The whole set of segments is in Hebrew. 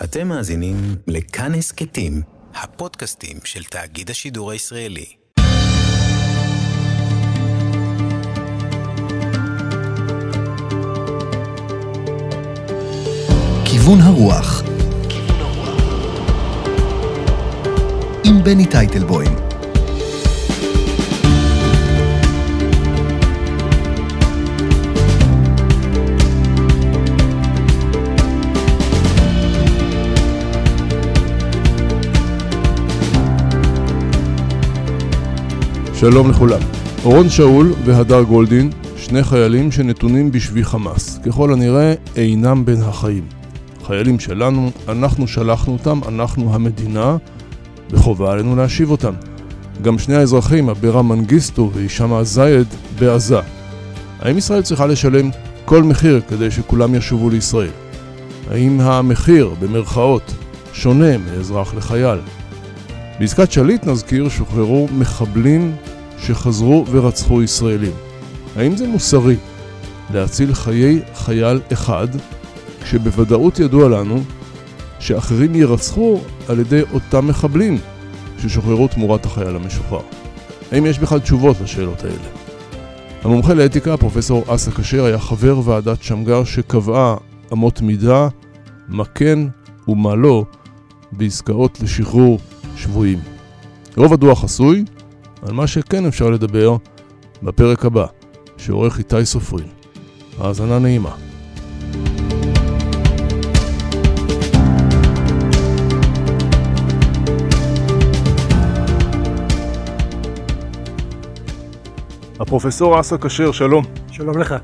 אתם מאזינים לכאן הסכתים, הפודקאסטים של תאגיד השידור הישראלי. כיוון הרוח עם בני טייטלבוים שלום לכולם. אורון שאול והדר גולדין, שני חיילים שנתונים בשבי חמאס. ככל הנראה אינם בין החיים. חיילים שלנו, אנחנו שלחנו אותם, אנחנו המדינה, וחובה עלינו להשיב אותם. גם שני האזרחים, אברה מנגיסטו והישמע זייד, בעזה. האם ישראל צריכה לשלם כל מחיר כדי שכולם ישובו לישראל? האם המחיר, במרכאות, שונה מאזרח לחייל? בעסקת שליט, נזכיר, שוחררו מחבלים שחזרו ורצחו ישראלים. האם זה מוסרי להציל חיי חייל אחד, כשבוודאות ידוע לנו שאחרים יירצחו על ידי אותם מחבלים ששוחררו תמורת החייל המשוחרר? האם יש בכלל תשובות לשאלות האלה? המומחה לאתיקה, פרופסור אסא כשר, היה חבר ועדת שמגר שקבעה אמות מידה, מה כן ומה לא, בעסקאות לשחרור שבויים. רוב הדוח חסוי, על מה שכן אפשר לדבר בפרק הבא, שעורך איתי סופרין. האזנה נעימה. הפרופסור אסא כשר, שלום. שלום לך.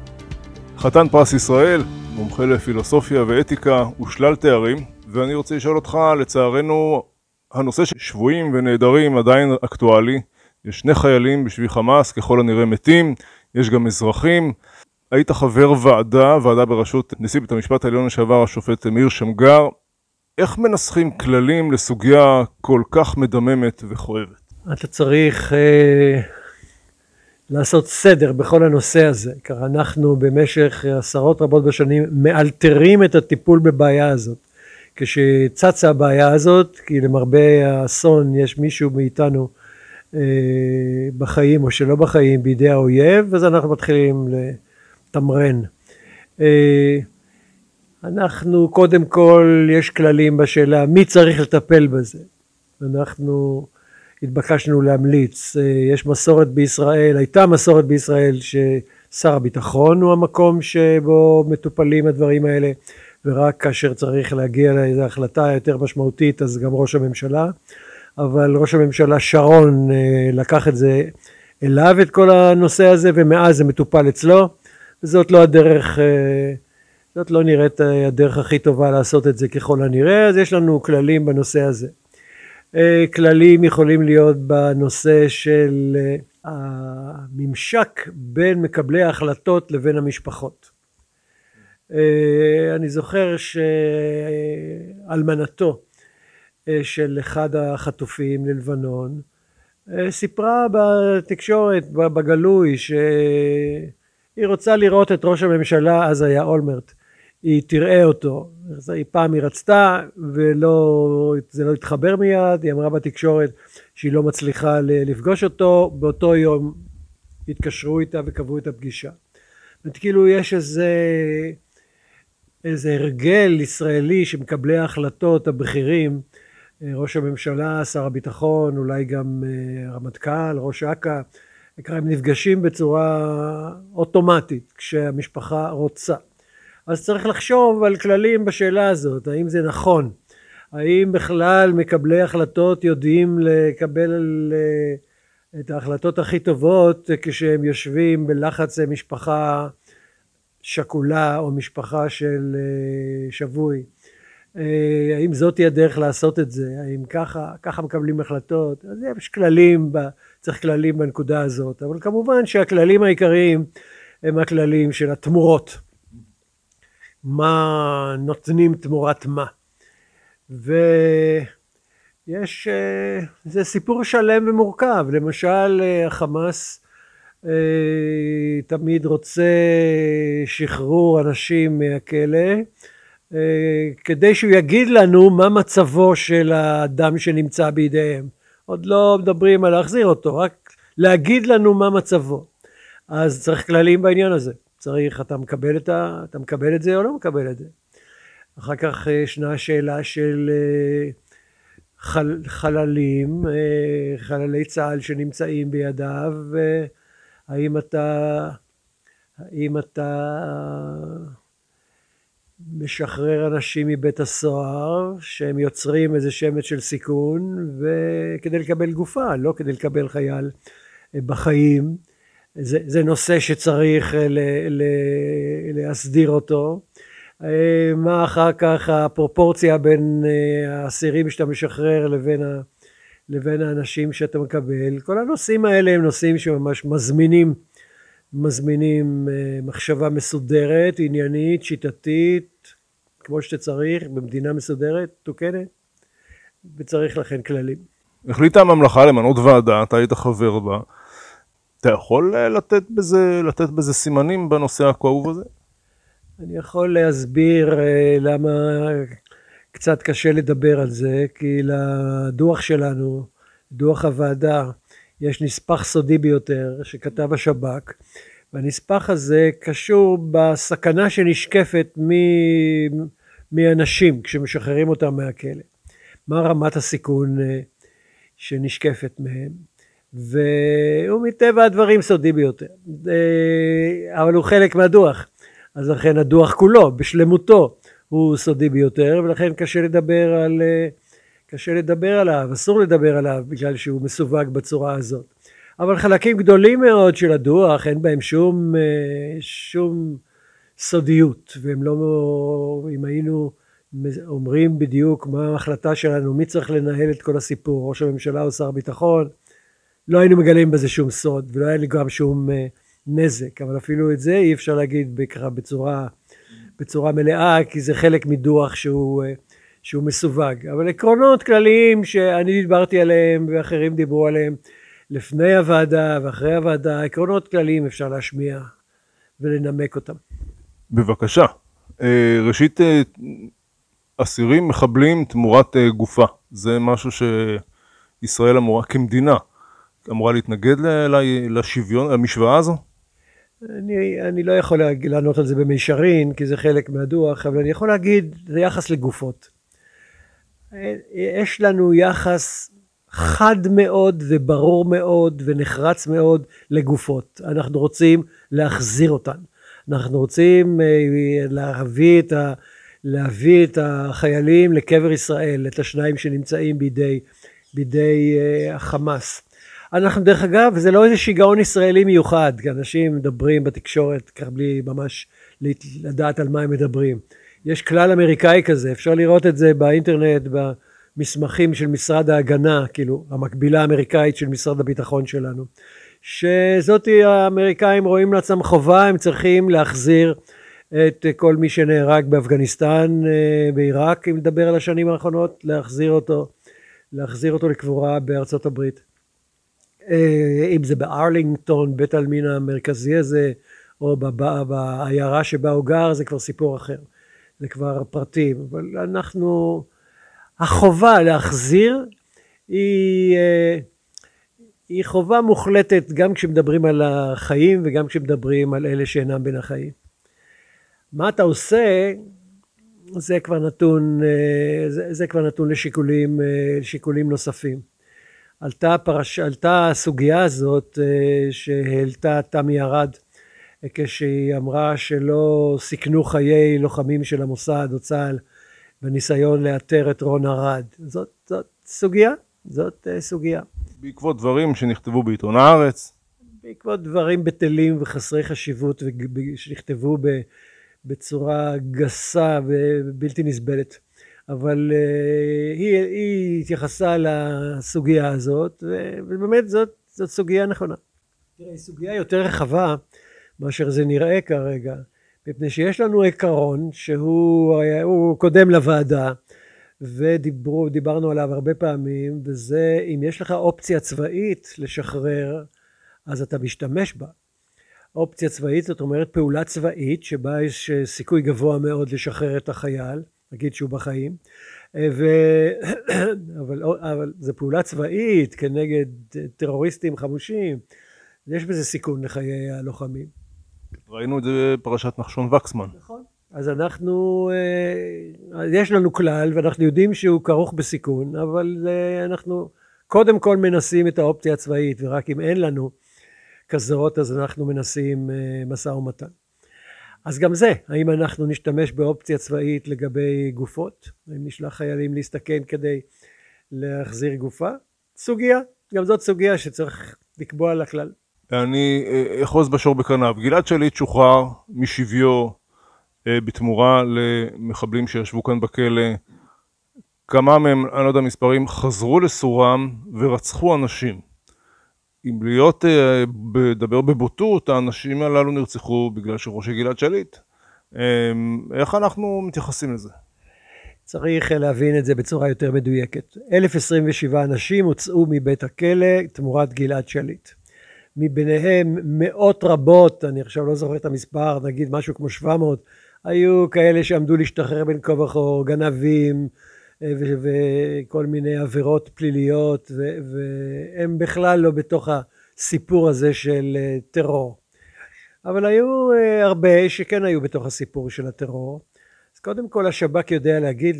חתן פרס ישראל, מומחה לפילוסופיה ואתיקה ושלל תארים, ואני רוצה לשאול אותך, לצערנו, הנושא של שבויים ונעדרים עדיין אקטואלי. יש שני חיילים בשבי חמאס, ככל הנראה מתים, יש גם אזרחים. היית חבר ועדה, ועדה בראשות נשיא בית המשפט העליון לשעבר, השופט מאיר שמגר. איך מנסחים כללים לסוגיה כל כך מדממת וכואבת? אתה צריך אה, לעשות סדר בכל הנושא הזה, כי אנחנו במשך עשרות רבות בשנים מאלתרים את הטיפול בבעיה הזאת. כשצצה הבעיה הזאת, כי למרבה האסון יש מישהו מאיתנו בחיים או שלא בחיים בידי האויב, אז אנחנו מתחילים לתמרן. אה, אנחנו קודם כל, יש כללים בשאלה מי צריך לטפל בזה. אנחנו התבקשנו להמליץ, אה, יש מסורת בישראל, הייתה מסורת בישראל ששר הביטחון הוא המקום שבו מטופלים הדברים האלה, ורק כאשר צריך להגיע לאיזו החלטה יותר משמעותית אז גם ראש הממשלה. אבל ראש הממשלה שרון אה, לקח את זה אליו את כל הנושא הזה ומאז זה מטופל אצלו וזאת לא הדרך, אה, זאת לא נראית אה, הדרך הכי טובה לעשות את זה ככל הנראה אז יש לנו כללים בנושא הזה. כללים יכולים להיות בנושא של הממשק בין מקבלי ההחלטות לבין המשפחות. אני זוכר שאלמנתו של אחד החטופים ללבנון, אה, סיפרה בתקשורת, בגלוי, שהיא רוצה לראות את ראש הממשלה, אז היה אולמרט, היא תראה אותו. היא פעם היא רצתה ולא, זה לא התחבר מיד, היא אמרה בתקשורת שהיא לא מצליחה לפגוש אותו, באותו יום התקשרו איתה וקבעו את הפגישה. זאת כאילו יש איזה, איזה הרגל ישראלי שמקבלי ההחלטות הבכירים אה, ראש הממשלה, שר הביטחון, אולי גם אה, רמטכ"ל, ראש אכ"א, הם נפגשים בצורה אוטומטית כשהמשפחה רוצה. אז צריך לחשוב על כללים בשאלה הזאת, האם זה נכון, האם בכלל מקבלי החלטות יודעים לקבל אה, את ההחלטות הכי טובות כשהם יושבים בלחץ משפחה שכולה או משפחה של שבוי. אה, האם זאת תהיה הדרך לעשות את זה, האם ככה, ככה מקבלים החלטות, אז יש כללים, צריך כללים בנקודה הזאת, אבל כמובן שהכללים העיקריים הם הכללים של התמורות, מה נותנים תמורת מה, ויש, אה, זה סיפור שלם ומורכב, למשל אה, החמאס תמיד רוצה שחרור אנשים מהכלא, כדי שהוא יגיד לנו מה מצבו של האדם שנמצא בידיהם. עוד לא מדברים על להחזיר אותו, רק להגיד לנו מה מצבו. אז צריך כללים בעניין הזה. צריך, אתה מקבל את, ה, אתה מקבל את זה או לא מקבל את זה. אחר כך ישנה שאלה של אה, חל, חללים, אה, חללי צה"ל שנמצאים בידיו, האם אתה, האם אתה משחרר אנשים מבית הסוהר שהם יוצרים איזה שמץ של סיכון וכדי לקבל גופה, לא כדי לקבל חייל אה, בחיים. זה, זה נושא שצריך ל, ל, להסדיר אותו. אה, מה אחר כך הפרופורציה בין אה, האסירים שאתה משחרר לבין, ה, לבין האנשים שאתה מקבל. כל הנושאים האלה הם נושאים שממש מזמינים, מזמינים אה, מחשבה מסודרת, עניינית, שיטתית, כמו שצריך, במדינה מסודרת, מתוקנת, וצריך לכן כללים. החליטה הממלכה למנות ועדה, אתה היית חבר בה. אתה יכול לתת בזה, לתת בזה סימנים בנושא הכאוב הזה? אני יכול להסביר אה, למה קצת קשה לדבר על זה, כי לדוח שלנו, דוח הוועדה, יש נספח סודי ביותר שכתב השב"כ, והנספח הזה קשור בסכנה שנשקפת מ... מאנשים כשמשחררים אותם מהכלא. מה רמת הסיכון אה, שנשקפת מהם, והוא מטבע הדברים סודי ביותר, אה, אבל הוא חלק מהדוח. אז לכן הדוח כולו, בשלמותו, הוא סודי ביותר, ולכן קשה לדבר על... אה, קשה לדבר עליו, אסור לדבר עליו בגלל שהוא מסווג בצורה הזאת. אבל חלקים גדולים מאוד של הדוח אין בהם שום, אה, שום סודיות, והם לא, אם היינו אומרים בדיוק מה ההחלטה שלנו, מי צריך לנהל את כל הסיפור, ראש הממשלה או שר הביטחון, לא היינו מגלים בזה שום סוד, ולא היה לי גם שום אה, נזק, אבל אפילו את זה אי אפשר להגיד בצורה, בצורה מלאה, כי זה חלק מדוח שהוא, אה, שהוא מסווג. אבל עקרונות כלליים שאני דיברתי עליהם ואחרים דיברו עליהם לפני הוועדה ואחרי הוועדה, עקרונות כלליים אפשר להשמיע ולנמק אותם. בבקשה. אה, ראשית, אה, אסירים מחבלים תמורת גופה. זה משהו שישראל אמורה, כמדינה, אמורה להתנגד לשוויון, למשוואה הזו? אני, אני לא יכול לענות על זה במישרין, כי זה חלק מהדוח, אבל אני יכול להגיד, זה יחס לגופות. יש לנו יחס חד מאוד וברור מאוד ונחרץ מאוד לגופות. אנחנו רוצים להחזיר אותן. אנחנו רוצים אה, להביא את, ה, להביא את החיילים לקבר ישראל, את השניים שנמצאים בידי, בידי אה, החמאס. אנחנו דרך אגב, זה לא איזה שיגעון ישראלי מיוחד, כי אנשים מדברים בתקשורת, ככה בלי ממש לדעת על מה הם מדברים. יש כלל אמריקאי כזה, אפשר לראות את זה באינטרנט, במסמכים של משרד ההגנה, כאילו המקבילה האמריקאית של משרד הביטחון שלנו, שזאתי האמריקאים רואים לעצמם חובה, הם צריכים להחזיר את כל מי שנהרג באפגניסטן, אה, בעיראק, אם נדבר על השנים האחרונות, להחזיר אותו, להחזיר אותו לקבורה בארצות הברית. אה, אם זה בארלינגטון, בית העלמין המרכזי הזה, או בעיירה שבה הוא גר, זה כבר סיפור אחר. זה כבר פרטים. אבל אנחנו, החובה להחזיר היא, אה, היא חובה מוחלטת גם כשמדברים על החיים וגם כשמדברים על אלה שאינם בין החיים. מה אתה עושה, זה כבר נתון, אה, זה, זה כבר נתון לשיקולים, לשיקולים נוספים. עלתה, פרש, עלתה הסוגיה הזאת אה, שהעלתה תמי ארד כשהיא אמרה שלא סיכנו חיי לוחמים של המוסד או צה"ל בניסיון לאתר את רון ארד. זאת, זאת סוגיה, זאת אה, סוגיה. בעקבות דברים שנכתבו בעיתון הארץ. בעקבות דברים בטלים וחסרי חשיבות שנכתבו בצורה גסה ובלתי נסבלת. אבל uh, היא, היא התייחסה לסוגיה הזאת, ובאמת זאת, זאת סוגיה נכונה. תראה, היא סוגיה יותר רחבה מאשר זה נראה כרגע, מפני שיש לנו עיקרון שהוא קודם לוועדה, ודיברנו עליו הרבה פעמים, וזה אם יש לך אופציה צבאית לשחרר, אז אתה משתמש בה. אופציה צבאית, זאת אומרת פעולה צבאית שבה יש סיכוי גבוה מאוד לשחרר את החייל, נגיד שהוא בחיים, ו... אבל, אבל זו פעולה צבאית כנגד טרוריסטים חמושים, יש בזה סיכון לחיי הלוחמים. ראינו את זה בפרשת נחשון וקסמן. נכון. אז אנחנו, אה, יש לנו כלל ואנחנו יודעים שהוא כרוך בסיכון, אבל אה, אנחנו קודם כל מנסים את האופציה הצבאית, ורק אם אין לנו כזאת, אז אנחנו מנסים אה, משא ומתן. אז גם זה, האם אנחנו נשתמש באופציה צבאית לגבי גופות? האם נשלח חיילים להסתכן כדי להחזיר גופה? סוגיה, גם זאת סוגיה שצריך לקבוע לה כלל. אני אחוז בשור בקרניו. גלעד שליט שוחרר משביו אה, בתמורה למחבלים שישבו כאן בכלא. כמה מהם, אני לא יודע מספרים, חזרו לסורם ורצחו אנשים. אם להיות, אה, לדבר בבוטות, האנשים הללו נרצחו בגלל שראש גלעד שליט. אה, איך אנחנו מתייחסים לזה? צריך להבין את זה בצורה יותר מדויקת. 1,027 אנשים הוצאו מבית הכלא תמורת גלעד שליט. מביניהם מאות רבות, אני עכשיו לא זוכר את המספר, נגיד משהו כמו 700, היו כאלה שעמדו להשתחרר בין כה וכה, גנבים אה, וכל מיני עבירות פליליות, והם בכלל לא בתוך הסיפור הזה של אה, טרור. אבל היו אה, הרבה שכן היו בתוך הסיפור של הטרור. אז קודם כל השב"כ יודע להגיד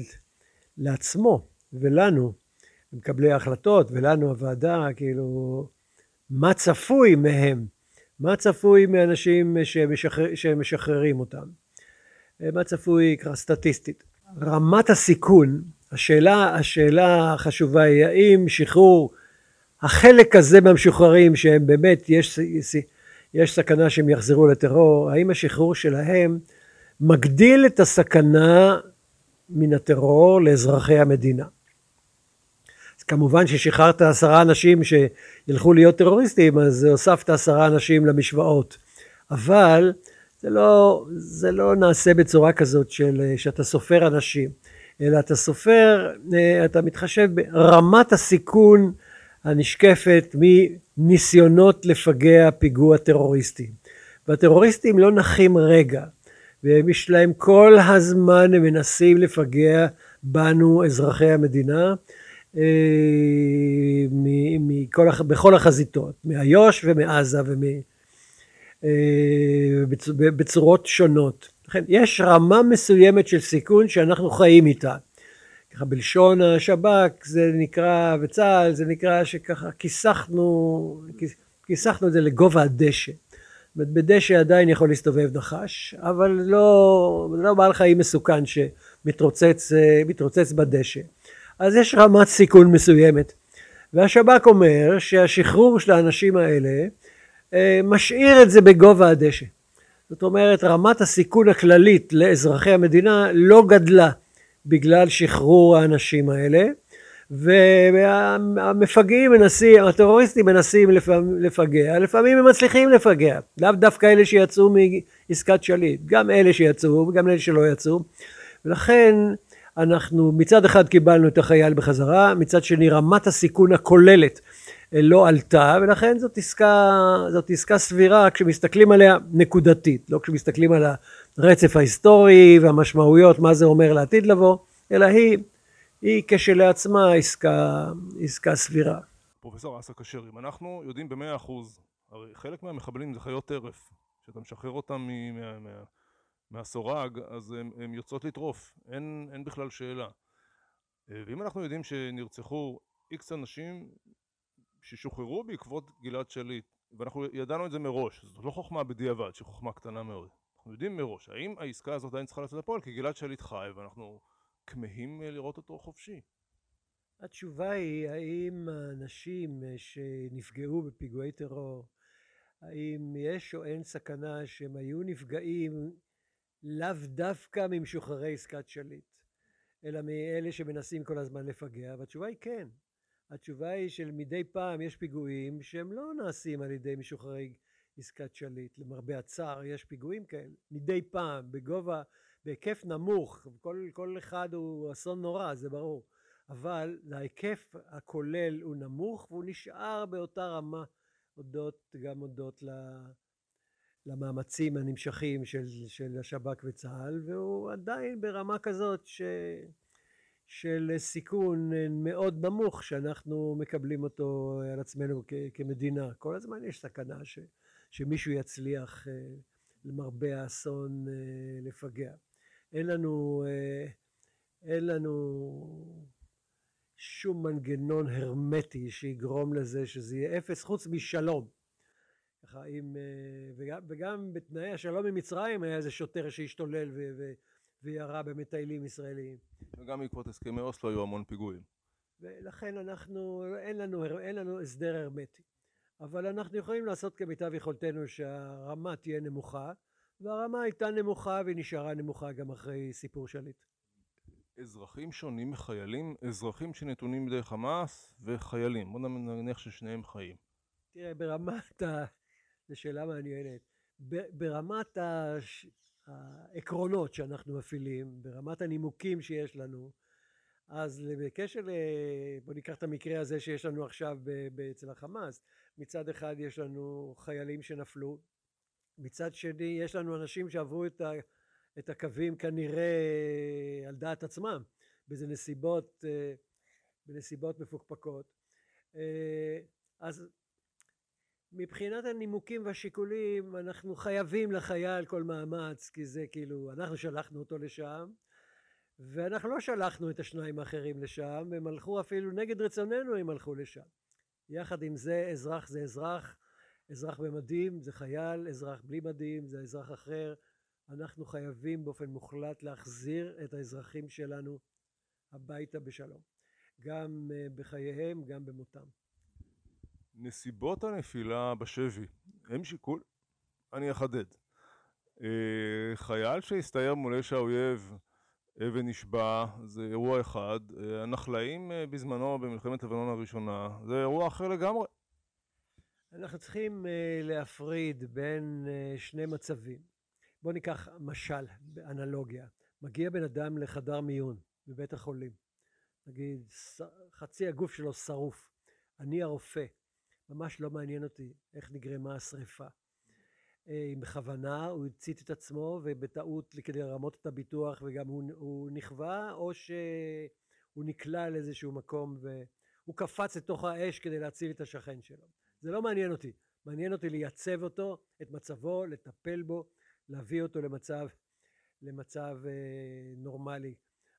לעצמו ולנו, מקבלי ההחלטות, ולנו הוועדה, כאילו, מה צפוי מהם, מה צפוי מאנשים שמשחרר, שמשחררים אותם. מה צפוי ככה סטטיסטית. רמת הסיכון, השאלה, השאלה החשובה היא האם שחרור החלק הזה מהמשוחררים שהם באמת יש, יש סכנה שהם יחזרו לטרור, האם השחרור שלהם מגדיל את הסכנה מן הטרור לאזרחי המדינה. כמובן ששחררת עשרה אנשים שילכו להיות טרוריסטים אז הוספת עשרה אנשים למשוואות אבל זה לא, זה לא נעשה בצורה כזאת של שאתה סופר אנשים, אלא אתה סופר, אה, אתה מתחשב ברמת הסיכון הנשקפת מניסיונות לפגע פיגוע טרוריסטי. והטרוריסטים לא נחים רגע, ויש להם כל הזמן, הם מנסים לפגע בנו, אזרחי המדינה, מכל, בכל החזיתות, מאיו"ש ומעזה ומ... אה, שונות. לכן יש רמה מסוימת של סיכון שאנחנו חיים איתה. ככה בלשון השב"כ זה נקרא, וצה"ל זה נקרא שככה כיסחנו, כיסחנו את זה לגובה הדשא. בדשא עדיין יכול להסתובב נחש, אבל לא, לא בעל חיים מסוכן שמתרוצץ אה, בדשא. אז יש רמת סיכון מסוימת. והשב"כ אומר שהשחרור של האנשים האלה אה, משאיר את זה בגובה הדשא. זאת אומרת רמת הסיכון הכללית לאזרחי המדינה לא גדלה בגלל שחרור האנשים האלה והמפגעים מנסים, הטרוריסטים מנסים לפגע, לפעמים הם מצליחים לפגע, לאו דווקא אלה שיצאו מעסקת שליט, גם אלה שיצאו וגם אלה שלא יצאו ולכן אנחנו מצד אחד קיבלנו את החייל בחזרה, מצד שני רמת הסיכון הכוללת לא עלתה ולכן זאת עסקה, זאת עסקה סבירה כשמסתכלים עליה נקודתית, לא כשמסתכלים על הרצף ההיסטורי והמשמעויות מה זה אומר לעתיד לבוא, אלא היא, היא כשלעצמה עסקה, עסקה סבירה. פרופסור אסא כשר, אם אנחנו יודעים במאה אחוז, הרי חלק מהמחבלים זה חיות טרף, כשאתה משחרר אותם מה, מה, מהסורג אז הן יוצאות לטרוף, אין, אין בכלל שאלה. ואם אנחנו יודעים שנרצחו איקס אנשים ששוחררו בעקבות גלעד שליט ואנחנו ידענו את זה מראש זאת לא חוכמה בדיעבד שהיא חוכמה קטנה מאוד. אנחנו יודעים מראש האם העסקה הזאת עדיין צריכה לצאת לפועל? כי גלעד שליט חי ואנחנו כמהים אה, לראות אותו חופשי. התשובה היא האם האנשים אה, שנפגעו בפיגועי טרור האם יש או אין סכנה שהם היו נפגעים לאו דווקא ממשוחררי עסקת שליט אלא מאלה שמנסים כל הזמן לפגע והתשובה היא כן. התשובה היא שמדי פעם יש פיגועים שהם לא נעשים על ידי משוחררי עסקת שליט למרבה הצער יש פיגועים כאלה. מדי פעם בגובה בהיקף נמוך כל, כל אחד הוא אסון נורא זה ברור. אבל ההיקף הכולל הוא נמוך והוא נשאר באותה רמה הודות גם הודות למאמצים הנמשכים של, של השב"כ וצה"ל, והוא עדיין ברמה כזאת ש, של סיכון מאוד נמוך שאנחנו מקבלים אותו על עצמנו כ, כמדינה. כל הזמן יש סכנה ש, שמישהו יצליח אה, למרבה האסון אה, לפגע. אין לנו, אה, אין לנו שום מנגנון הרמטי שיגרום לזה שזה יהיה אפס חוץ משלום. ככה אם, וגם, וגם בתנאי השלום עם מצרים היה איזה שוטר שהשתולל ו, ו, וירה במטיילים ישראליים. וגם בעקבות הסכמי אוסלו היו המון פיגועים. ולכן אנחנו, אין לנו, אין לנו הסדר הרמטי. אבל אנחנו יכולים לעשות כמיטב יכולתנו שהרמה תהיה נמוכה, והרמה הייתה נמוכה והיא נשארה נמוכה גם אחרי סיפור שליט. אזרחים שונים מחיילים, אזרחים שנתונים בידי חמאס וחיילים, בוא נניח ששניהם חיים. תראה, ברמת ה... זו שאלה מעניינת. ברמת הש... העקרונות שאנחנו מפעילים, ברמת הנימוקים שיש לנו, אז בקשר ל... בוא ניקח את המקרה הזה שיש לנו עכשיו אצל החמאס. מצד אחד יש לנו חיילים שנפלו, מצד שני יש לנו אנשים שעברו את, ה... את הקווים כנראה על דעת עצמם, באיזה נסיבות, אה, בנסיבות מפוקפקות. אה, אז מבחינת הנימוקים והשיקולים אנחנו חייבים לחייל כל מאמץ כי זה כאילו אנחנו שלחנו אותו לשם ואנחנו לא שלחנו את השניים האחרים לשם, הם הלכו אפילו נגד רצוננו הם הלכו לשם. יחד עם זה אזרח זה אזרח, אזרח במדים זה חייל, אזרח בלי מדים זה אזרח אחר. אנחנו חייבים באופן מוחלט להחזיר את האזרחים שלנו הביתה בשלום. גם אה, בחייהם, גם במותם. נסיבות הנפילה בשבי הם שיקול? אני אחדד. אה, חייל שהסתער מול אש האויב ונשבע, זה אירוע אחד. אה, הנחלאים אה, בזמנו במלחמת לבנון הראשונה, זה אירוע אחר לגמרי. אנחנו צריכים להפריד בין שני מצבים. בואו ניקח משל, באנלוגיה. מגיע בן אדם לחדר מיון בבית החולים. נגיד, חצי הגוף שלו שרוף. אני הרופא. ממש לא מעניין אותי איך נגרמה השריפה. אה, בכוונה, הוא הצית את עצמו ובטעות כדי לרמות את הביטוח וגם הוא, הוא נכווה או שהוא נקלע לאיזשהו מקום והוא קפץ לתוך האש כדי להציל את השכן שלו. זה לא מעניין אותי, מעניין אותי לייצב אותו, את מצבו, לטפל בו, להביא אותו למצב, למצב אה, נורמלי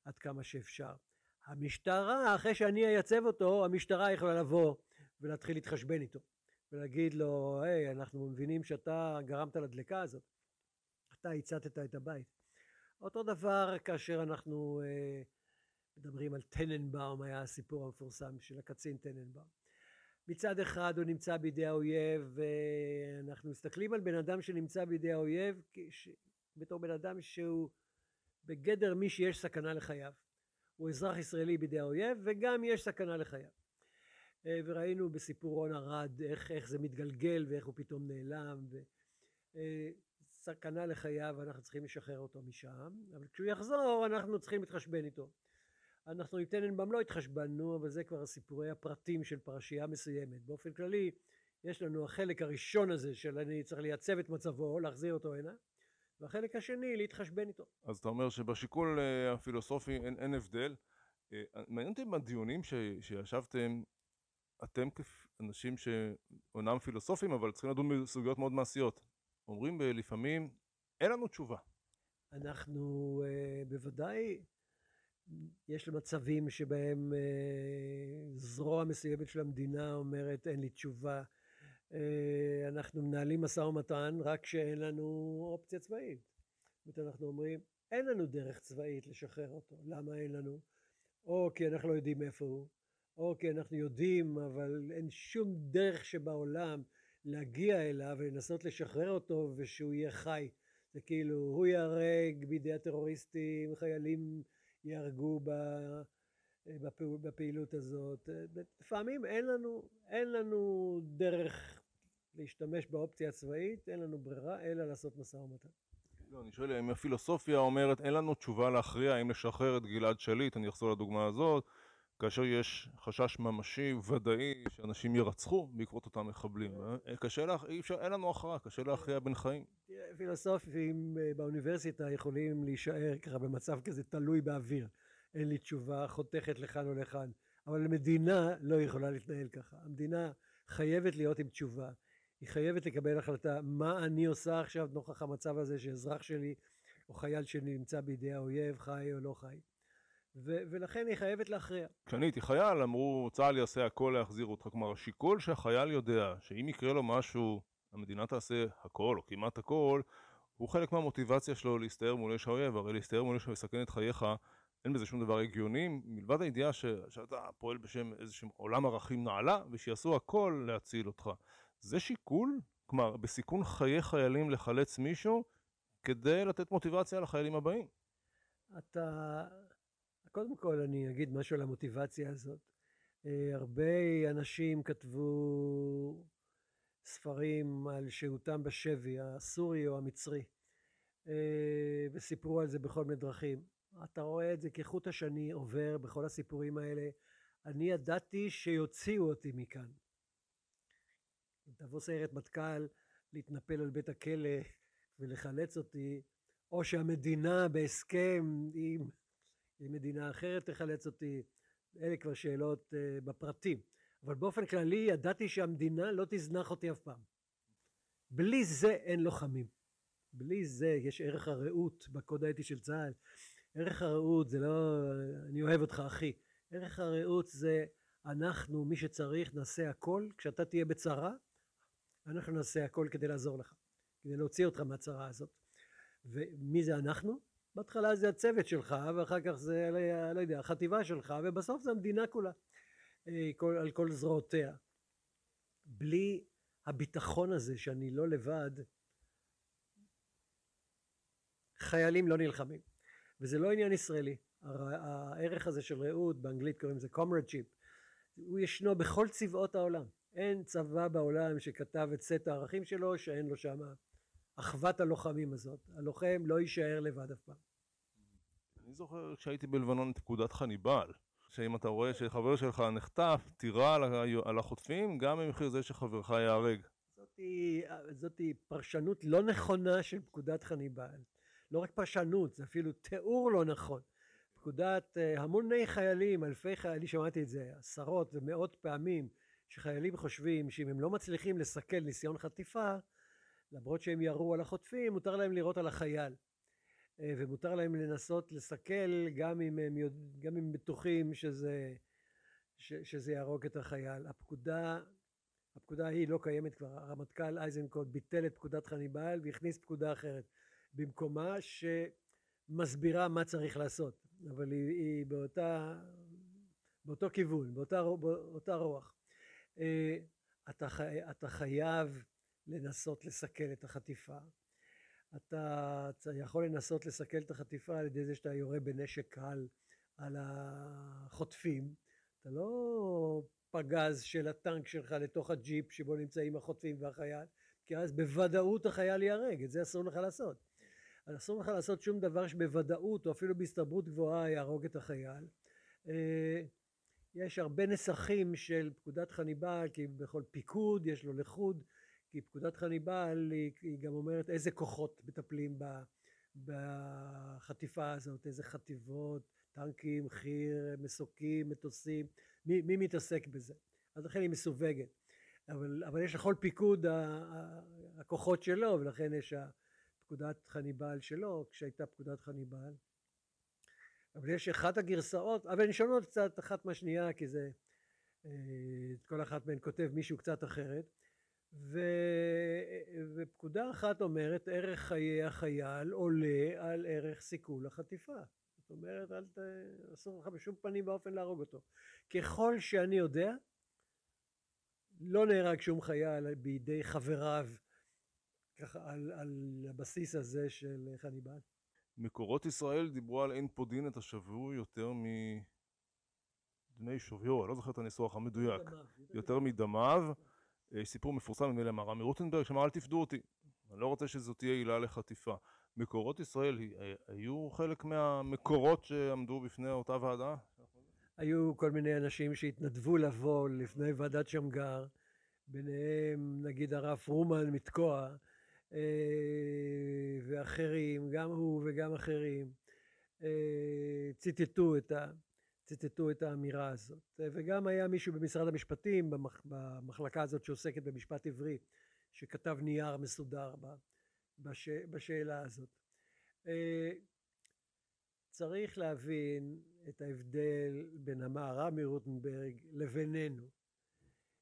עד כמה שאפשר. המשטרה, אחרי שאני אייצב אותו, המשטרה יכולה לבוא ולהתחיל להתחשבן איתו. ולהגיד לו, היי, אנחנו מבינים שאתה גרמת לדלקה הזאת, אתה הצתת את הבית. אותו דבר כאשר אנחנו אה, מדברים על טננבאום, היה הסיפור המפורסם של הקצין טננבאום. מצד אחד הוא נמצא בידי האויב, ואנחנו מסתכלים על בן אדם שנמצא בידי האויב כש... בתור בן אדם שהוא בגדר מי שיש סכנה לחייו. הוא אזרח ישראלי בידי האויב, וגם יש סכנה לחייו. אה, וראינו בסיפור רון ארד איך, איך זה מתגלגל ואיך הוא פתאום נעלם וסכנה אה, לחייו אנחנו צריכים לשחרר אותו משם אבל כשהוא יחזור אנחנו צריכים להתחשבן איתו אנחנו עם טננבאום לא התחשבנו אבל זה כבר סיפורי הפרטים של פרשייה מסוימת באופן כללי יש לנו החלק הראשון הזה של אני צריך לייצב את מצבו להחזיר אותו הנה והחלק השני להתחשבן איתו. אז אתה אומר שבשיקול אה, הפילוסופי אין, אין הבדל. מעניין אותי בדיונים שישבתם אתם כאנשים שאינם פילוסופים, אבל צריכים לדון בסוגיות מאוד מעשיות. אומרים לפעמים, אין לנו תשובה. אנחנו uh, בוודאי, יש מצבים שבהם uh, זרוע מסוימת של המדינה אומרת, אין לי תשובה. אנחנו מנהלים משא ומתן רק כשאין לנו אופציה צבאית. זאת אומרת, אנחנו אומרים, אין לנו דרך צבאית לשחרר אותו. למה אין לנו? או כי אנחנו לא יודעים איפה הוא, אוקיי, אנחנו יודעים, אבל אין שום דרך שבעולם להגיע אליו ולנסות לשחרר אותו ושהוא יהיה חי. זה כאילו, הוא ייהרג בידי הטרוריסטים, חיילים ייהרגו בפעילות הזאת. לפעמים אין לנו, אין לנו דרך להשתמש באופציה הצבאית, אין לנו ברירה אלא לעשות משא ומתן. לא, אני שואל אם הפילוסופיה אומרת אין לנו תשובה להכריע האם לשחרר את גלעד שליט, אני אחזור לדוגמה הזאת, כאשר יש חשש ממשי ודאי שאנשים יירצחו בעקבות אותם מחבלים. אה? קשה לה, אי אפשר, אין לנו הכרעה, קשה להכריע בין חיים. פילוסופים אה, באוניברסיטה יכולים להישאר ככה במצב כזה תלוי באוויר. אין לי תשובה חותכת לכאן או לכאן. אבל המדינה לא יכולה להתנהל ככה. המדינה חייבת להיות עם תשובה. היא חייבת לקבל החלטה מה אני עושה עכשיו נוכח המצב הזה שאזרח שלי או חייל שלי נמצא בידי האויב, חי או לא חי. ו- ולכן היא חייבת להכריע. כשאני הייתי חייל, אמרו, צה"ל יעשה הכל להחזיר אותך. כלומר, השיקול שהחייל יודע, שאם יקרה לו משהו, המדינה תעשה הכל, או כמעט הכל, הוא חלק מהמוטיבציה שלו להסתער מול אש האויב, הרי להסתער מול אש ולסכן את חייך, אין בזה שום דבר הגיוני, מלבד הידיעה ש- שאתה פועל בשם איזשהו עולם ערכים נעלה, ושיעשו הכל להציל אותך. זה שיקול? כלומר, בסיכון חיי חיילים לחלץ מישהו, כדי לתת מוטיבציה לחיילים הבאים. אתה, קודם כל אני אגיד משהו על המוטיבציה הזאת. אה, הרבה אנשים כתבו ספרים על שהותם בשבי, הסורי או המצרי, אה, וסיפרו על זה בכל מיני דרכים. אתה רואה את זה כחוט השני עובר בכל הסיפורים האלה. אני ידעתי שיוציאו אותי מכאן. אם תבוא סיירת מטכ"ל להתנפל על בית הכלא ולחלץ אותי, או שהמדינה בהסכם עם, עם מדינה אחרת תחלץ אותי, אלה כבר שאלות uh, בפרטים. אבל באופן כללי ידעתי שהמדינה לא תזנח אותי אף פעם. בלי זה אין לוחמים. בלי זה יש ערך הרעות בקוד האתי של צה"ל. ערך הרעות זה לא אני אוהב אותך אחי. ערך הרעות זה אנחנו מי שצריך נעשה הכל כשאתה תהיה בצרה אנחנו נעשה הכל כדי לעזור לך. כדי להוציא אותך מהצרה הזאת. ומי זה אנחנו? בהתחלה זה הצוות שלך, ואחר כך זה, לא יודע, החטיבה שלך, ובסוף זה המדינה כולה, אה, כל, על כל זרועותיה. בלי הביטחון הזה שאני לא לבד, חיילים לא נלחמים. וזה לא עניין ישראלי. הערך הזה של רעות, באנגלית קוראים לזה comradeship, הוא ישנו בכל צבאות העולם. אין צבא בעולם שכתב את סט הערכים שלו שאין לו שם אחוות הלוחמים הזאת. הלוחם לא יישאר לבד אף פעם. אני זוכר כשהייתי בלבנון את פקודת חניבל, שאם אתה רואה שחבר שלך נחטף, תירה על החוטפים, גם במחיר זה שחברך ייהרג. זאתי, זאתי פרשנות לא נכונה של פקודת חניבל. לא רק פרשנות, זה אפילו תיאור לא נכון. פקודת אה, המוני חיילים, אלפי חיילים, שמעתי את זה עשרות ומאות פעמים, שחיילים חושבים שאם הם לא מצליחים לסכל ניסיון חטיפה, למרות שהם ירו על החוטפים, מותר להם לירות על החייל. אה, ומותר להם לנסות לסכל גם אם הם, גם אם בטוחים שזה, ש, שזה יהרוג את החייל. הפקודה, הפקודה היא לא קיימת כבר, הרמטכ"ל אייזנקוט ביטל את פקודת חניבל והכניס פקודה אחרת במקומה שמסבירה מה צריך לעשות, אבל היא, היא באותה, באותו כיוון, באותה, באותה רוח. אה, אתה, אתה חייב לנסות לסכל את החטיפה. אתה יכול לנסות לסכל את החטיפה על ידי זה שאתה יורה בנשק קל על החוטפים. אתה לא פגז של הטנק שלך לתוך הג'יפ שבו נמצאים החוטפים והחייל, כי אז בוודאות החייל ייהרג, את זה אסור לך לעשות. אסור לך לעשות שום דבר שבוודאות או אפילו בהסתברות גבוהה יהרוג את החייל. אה, יש הרבה נסחים של פקודת חניבל, כי בכל פיקוד יש לו לחוד, כי פקודת חניבל היא, היא גם אומרת איזה כוחות מטפלים ב, בחטיפה הזאת, איזה חטיבות, טנקים, חי"ר, מסוקים, מטוסים, מי, מי מתעסק בזה? אז לכן היא מסווגת. אבל, אבל יש לכל פיקוד הכוחות שלו, ולכן יש פקודת חניבל שלו, כשהייתה פקודת חניבל. אבל יש אחת הגרסאות, אבל הן שונות קצת אחת מהשנייה, כי זה, אה, כל אחת מהן כותב מישהו קצת אחרת. ו... ופקודה אחת אומרת ערך חיי החייל עולה על ערך סיכול החטיפה. זאת אומרת, אל ת... אסור לך בשום פנים ואופן להרוג אותו. ככל שאני יודע, לא נהרג שום חייל בידי חבריו ככה על, על הבסיס הזה של חניבל. מקורות ישראל דיברו על אין פודין את השבוי יותר מדמי שוויו, אני לא זוכר את הניסוח המדויק, יותר מדמיו. יש סיפור מפורסם, נדמה לי אמר רמי רוטנברג, שאמר אל תפדו אותי, אני לא רוצה שזאת תהיה עילה לחטיפה. מקורות ישראל היו חלק מהמקורות שעמדו בפני אותה ועדה? היו כל מיני אנשים שהתנדבו לבוא לפני ועדת שמגר, ביניהם נגיד הרב פרומן מתקוע, אה, ואחרים, גם הוא וגם אחרים, אה, ציטטו את, ה, ציטטו את האמירה הזאת. וגם היה מישהו במשרד המשפטים, במח, במחלקה הזאת שעוסקת במשפט עברי, שכתב נייר מסודר בש, בשאלה הזאת. אה, צריך להבין את ההבדל בין המהר"ם מרוטנברג לבינינו.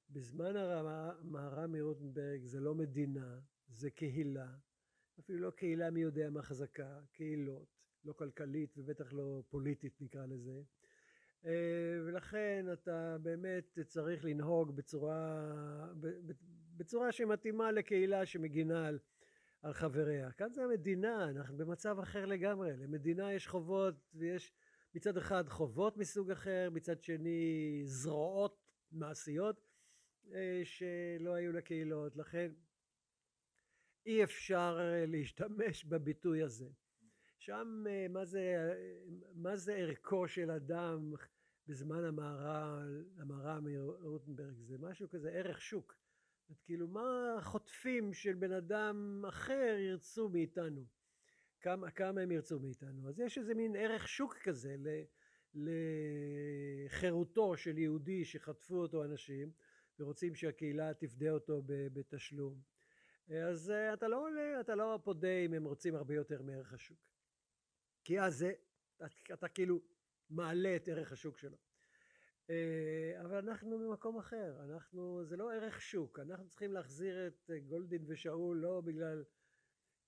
בזמן המהר"ם מרוטנברג זה לא מדינה, זה קהילה, אפילו לא קהילה מי יודע מה חזקה, קהילות, לא כלכלית ובטח לא פוליטית נקרא לזה. אה, ולכן אתה באמת צריך לנהוג בצורה, בצורה שמתאימה לקהילה שמגינה על, על חבריה. כאן זה המדינה, אנחנו במצב אחר לגמרי. למדינה יש חובות ויש מצד אחד חובות מסוג אחר, מצד שני זרועות מעשיות אה, שלא היו לקהילות. לכן אי אפשר אה, להשתמש בביטוי הזה. שם אה, מה זה, מה זה ערכו של אדם בזמן המהר"ל, המהר"ל מרוטנברג, זה משהו כזה ערך שוק. זאת כאילו מה החוטפים של בן אדם אחר ירצו מאיתנו, כמה, כמה הם ירצו מאיתנו. אז יש איזה מין ערך שוק כזה לחירותו של יהודי שחטפו אותו אנשים ורוצים שהקהילה תפדה אותו בתשלום. אז אה, אתה לא אתה לא פודה אם הם רוצים הרבה יותר מערך השוק. כי אז זה, אתה, אתה כאילו מעלה את ערך השוק שלו. אה, אבל אנחנו במקום אחר, אנחנו, זה לא ערך שוק, אנחנו צריכים להחזיר את אה, גולדין ושאול לא בגלל,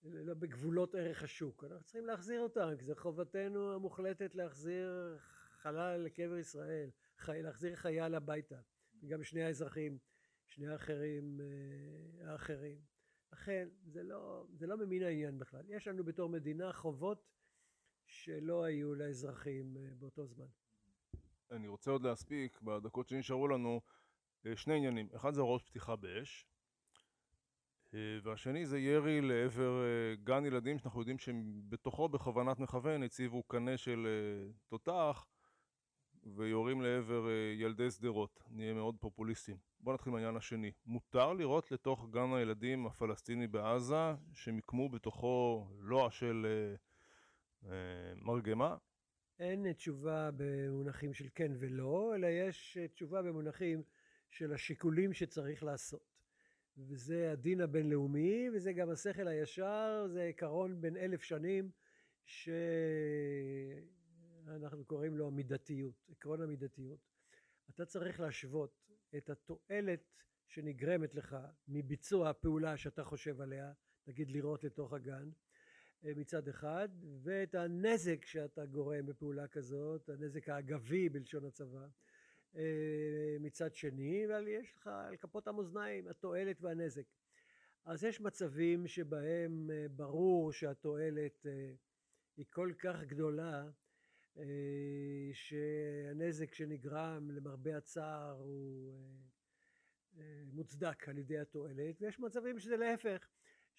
לא בגבולות ערך השוק, אנחנו צריכים להחזיר אותם, כי זו חובתנו המוחלטת להחזיר חלל לקבר ישראל, חי, להחזיר חייל הביתה, וגם שני האזרחים, שני האחרים, האחרים. לכן זה לא, זה לא ממין העניין בכלל. יש לנו בתור מדינה חובות שלא היו לאזרחים אה, באותו זמן. אני רוצה עוד להספיק בדקות שנשארו לנו אה, שני עניינים. אחד זה הוראות פתיחה באש, אה, והשני זה ירי לעבר גן ילדים שאנחנו יודעים שבתוכו בכוונת מכוון הציבו קנה של תותח ויורים לעבר ילדי שדרות. נהיה מאוד פופוליסטים. בוא נתחיל מהעניין השני. מותר לראות לתוך גן הילדים הפלסטיני בעזה, שמיקמו בתוכו לוע של אה, אה, מרגמה? אין תשובה במונחים של כן ולא, אלא יש תשובה במונחים של השיקולים שצריך לעשות. וזה הדין הבינלאומי, וזה גם השכל הישר, זה עקרון בין אלף שנים, שאנחנו קוראים לו המידתיות, עקרון המידתיות. אתה צריך להשוות את התועלת שנגרמת לך מביצוע הפעולה שאתה חושב עליה, נגיד לירות לתוך הגן, אה, מצד אחד, ואת הנזק שאתה גורם בפעולה כזאת, הנזק האגבי בלשון הצבא, אה, מצד שני, אבל יש לך על כפות המאזניים התועלת והנזק. אז יש מצבים שבהם אה, ברור שהתועלת היא כל כך גדולה, אה, שהנזק שנגרם למרבה הצער הוא אה, אה, מוצדק על ידי התועלת, ויש מצבים שזה להפך,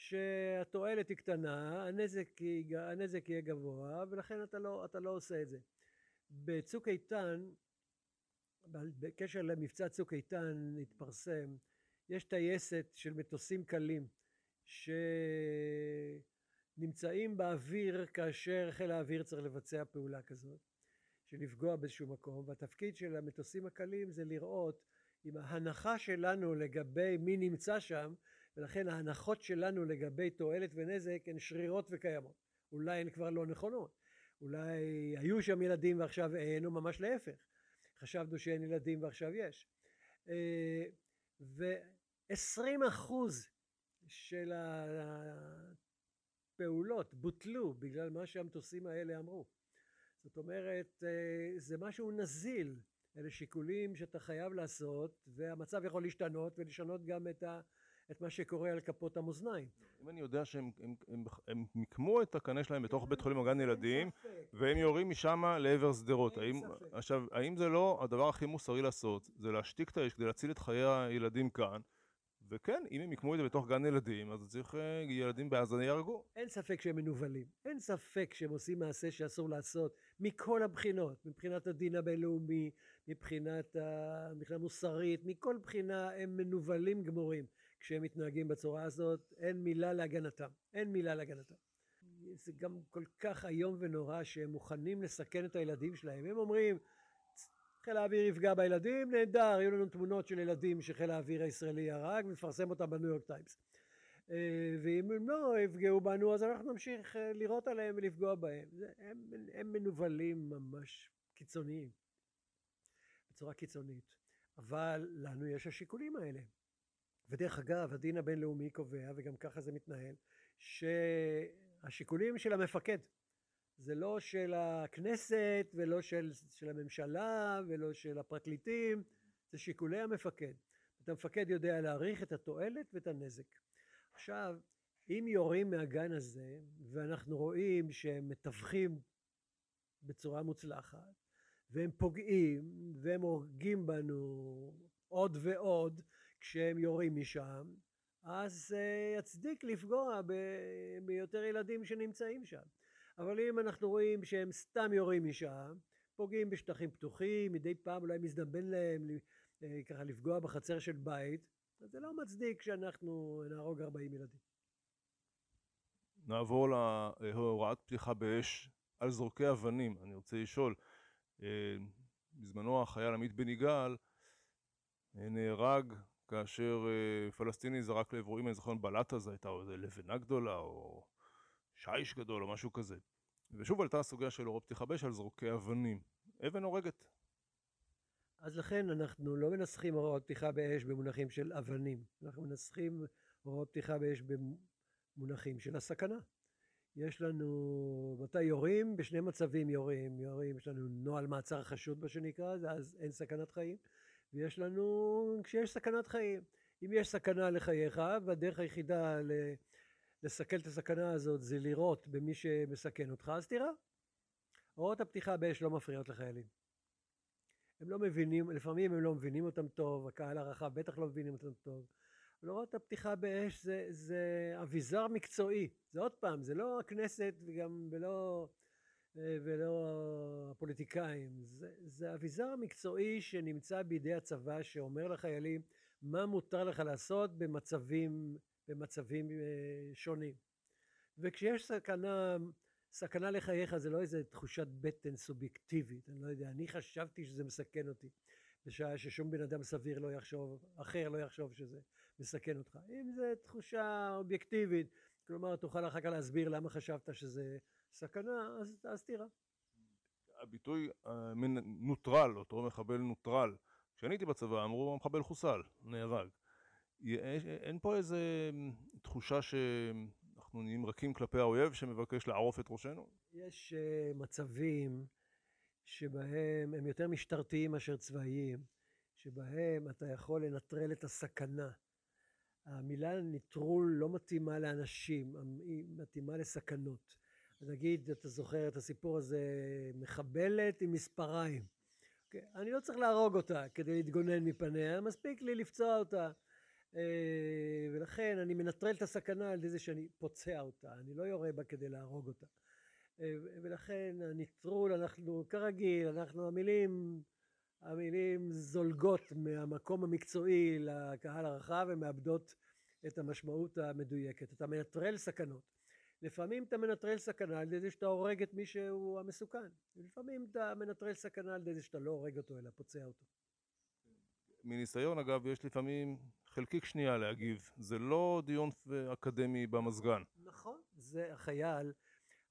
שהתועלת היא קטנה, הנזק, היא, הנזק יהיה גבוה, ולכן אתה לא, אתה לא עושה את זה. בצוק איתן, בקשר למבצע צוק איתן התפרסם, יש טייסת של מטוסים קלים, ש... נמצאים באוויר כאשר חיל האוויר צריך לבצע פעולה כזאת, של לפגוע באיזשהו מקום, והתפקיד של המטוסים הקלים זה לראות אם ההנחה שלנו לגבי מי נמצא שם, ולכן ההנחות שלנו לגבי תועלת ונזק הן שרירות וקיימות. אולי הן כבר לא נכונות. אולי היו שם ילדים ועכשיו אין, או ממש להפך. חשבנו שאין ילדים ועכשיו יש. אה, ו-20 אחוז של פעולות בוטלו בגלל מה שהמטוסים האלה אמרו. זאת אומרת, אה, זה משהו נזיל, אלה שיקולים שאתה חייב לעשות, והמצב יכול להשתנות ולשנות גם את, ה, את מה שקורה על כפות המאזניים. אם אני יודע שהם הם, הם, הם מיקמו את הקנה שלהם בתוך בית חולים או גן ילדים, והם יורים משם לעבר שדרות, עכשיו, האם זה לא הדבר הכי מוסרי לעשות, זה להשתיק את האש כדי להציל את חיי הילדים כאן, וכן, אם הם יקמו את זה בתוך גן ילדים, אז צריך אה, ילדים בעזה יהרגו. אין ספק שהם מנוולים, אין ספק שהם עושים מעשה שאסור לעשות מכל הבחינות, מבחינת הדין הבינלאומי, מבחינת, ה... מבחינה מוסרית, מכל בחינה הם מנוולים גמורים כשהם מתנהגים בצורה הזאת, אין מילה להגנתם, אין מילה להגנתם. זה גם כל כך איום ונורא שהם מוכנים לסכן את הילדים שלהם, הם אומרים חיל האוויר יפגע בילדים, נהדר, היו לנו תמונות של ילדים שחיל האוויר הישראלי הרג ונפרסם אותם בניו יורק טיימס. אה, ואם הם לא יפגעו בנו אז אנחנו נמשיך אה, לירות עליהם ולפגוע בהם. הם, הם מנוולים ממש קיצוניים, בצורה קיצונית. אבל לנו יש השיקולים האלה. ודרך אגב, הדין הבינלאומי קובע, וגם ככה זה מתנהל, שהשיקולים של המפקד, זה לא של הכנסת ולא של, של הממשלה ולא של הפרקליטים, זה שיקולי המפקד. את המפקד יודע להעריך את התועלת ואת הנזק. עכשיו, אם יורים מהגן הזה, ואנחנו רואים שהם מתווכים בצורה מוצלחת, והם פוגעים, והם הורגים בנו עוד ועוד כשהם יורים משם, אז זה יצדיק לפגוע ביותר ילדים שנמצאים שם. אבל אם אנחנו רואים שהם סתם יורים משם, פוגעים בשטחים פתוחים, מדי פעם אולי מזדמן להם אה, ככה לפגוע בחצר של בית, אז זה לא מצדיק שאנחנו נהרוג 40 ילדים. נעבור להוראת פתיחה באש על זורקי אבנים. אני רוצה לשאול, אה, בזמנו החייל עמית בן יגאל אה, נהרג כאשר פלסטיני זרק לעברו, אם אני זוכר, בלטה זו הייתה איזה לבנה גדולה או שיש גדול או משהו כזה. ושוב עלתה הסוגיה של אורות פתיחה באש על זרוקי אבנים. אבן הורגת. אז לכן אנחנו לא מנסחים הוראות פתיחה באש במונחים של אבנים, אנחנו מנסחים הוראות פתיחה באש במונחים של הסכנה. יש לנו, מתי יורים? בשני מצבים יורים. יורים, יש לנו נוהל מעצר חשוד, מה שנקרא, אז אין סכנת חיים. ויש לנו, כשיש סכנת חיים. אם יש סכנה לחייך, והדרך היחידה לסכל את הסכנה הזאת זה לירות במי שמסכן אותך, אז תירה. הוראות הפתיחה באש לא מפריעות לחיילים. הם לא מבינים, לפעמים הם לא מבינים אותם טוב, הקהל הרחב בטח לא מבינים אותם טוב. אבל הוראות הפתיחה באש זה, זה אביזר מקצועי. זה עוד פעם, זה לא הכנסת וגם ולא, ולא הפוליטיקאים. זה, זה אביזר מקצועי שנמצא בידי הצבא שאומר לחיילים מה מותר לך לעשות במצבים במצבים אה, שונים. וכשיש סכנה, סכנה לחייך זה לא איזה תחושת בטן סובייקטיבית, אני לא יודע, אני חשבתי שזה מסכן אותי, בשעה ששום בן אדם סביר לא יחשוב, אחר לא יחשוב שזה מסכן אותך. אם זו תחושה אובייקטיבית, כלומר תוכל אחר כך להסביר למה חשבת שזה סכנה, אז, אז תירה. הביטוי אה, נוטרל, אותו מחבל נוטרל, כשאני הייתי בצבא אמרו המחבל חוסל, נהרג. אין פה איזה תחושה שאנחנו נהיים רכים כלפי האויב שמבקש לערוף את ראשנו? יש אה, מצבים שבהם הם יותר משטרתיים מאשר צבאיים, שבהם אתה יכול לנטרל את הסכנה. המילה נטרול לא מתאימה לאנשים, היא מתאימה לסכנות. נגיד, אתה זוכר את הסיפור הזה, מחבלת עם מספריים. Okay, אוקיי? אני לא צריך להרוג אותה כדי להתגונן מפניה, מספיק לי לפצוע אותה. אה, ולכן אני מנטרל את הסכנה על ידי זה שאני פוצע אותה, אני לא יורה בה כדי להרוג אותה. אה, ולכן הנטרול, אנחנו כרגיל, אנחנו המילים, המילים זולגות מהמקום המקצועי לקהל הרחב ומאבדות את המשמעות המדויקת. אתה מנטרל סכנות. לפעמים אתה מנטרל סכנה על ידי שאתה הורג את מי שהוא המסוכן. ולפעמים אתה מנטרל סכנה על ידי שאתה לא הורג אותו אלא פוצע אותו. מניסיון אגב, יש לפעמים חלקיק שנייה להגיב, זה לא דיון אקדמי במזגן. נכון, זה החייל,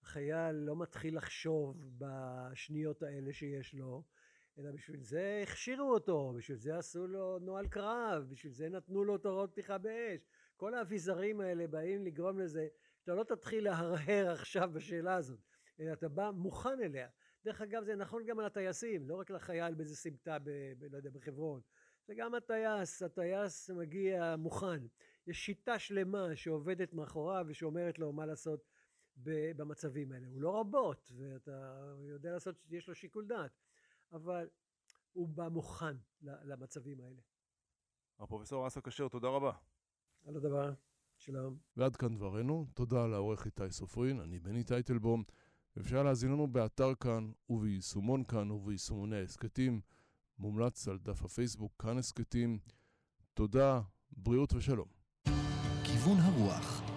החייל לא מתחיל לחשוב בשניות האלה שיש לו, אלא בשביל זה הכשירו אותו, בשביל זה עשו לו נוהל קרב, בשביל זה נתנו לו את הוראות פתיחה באש. כל האביזרים האלה באים לגרום לזה שאתה לא תתחיל להרהר עכשיו בשאלה הזאת, אלא אתה בא מוכן אליה. דרך אגב זה נכון גם על הטייסים, לא רק לחייל באיזה סמטה, ב, ב, לא יודע, בחברון. זה גם הטייס, הטייס מגיע מוכן. יש שיטה שלמה שעובדת מאחוריו ושאומרת לו מה לעשות במצבים האלה. הוא לא רובוט, ואתה יודע לעשות, יש לו שיקול דעת, אבל הוא בא מוכן למצבים האלה. הפרופסור אסא כשר, תודה רבה. על הדבר. שלום. ועד כאן דברנו, תודה לעורך איתי סופרין, אני בני טייטלבום. אפשר להזין לנו באתר כאן וביישומון כאן וביישומוני ההסכתים. מומלץ על דף הפייסבוק כאן הסכתים. תודה, בריאות ושלום. כיוון הרוח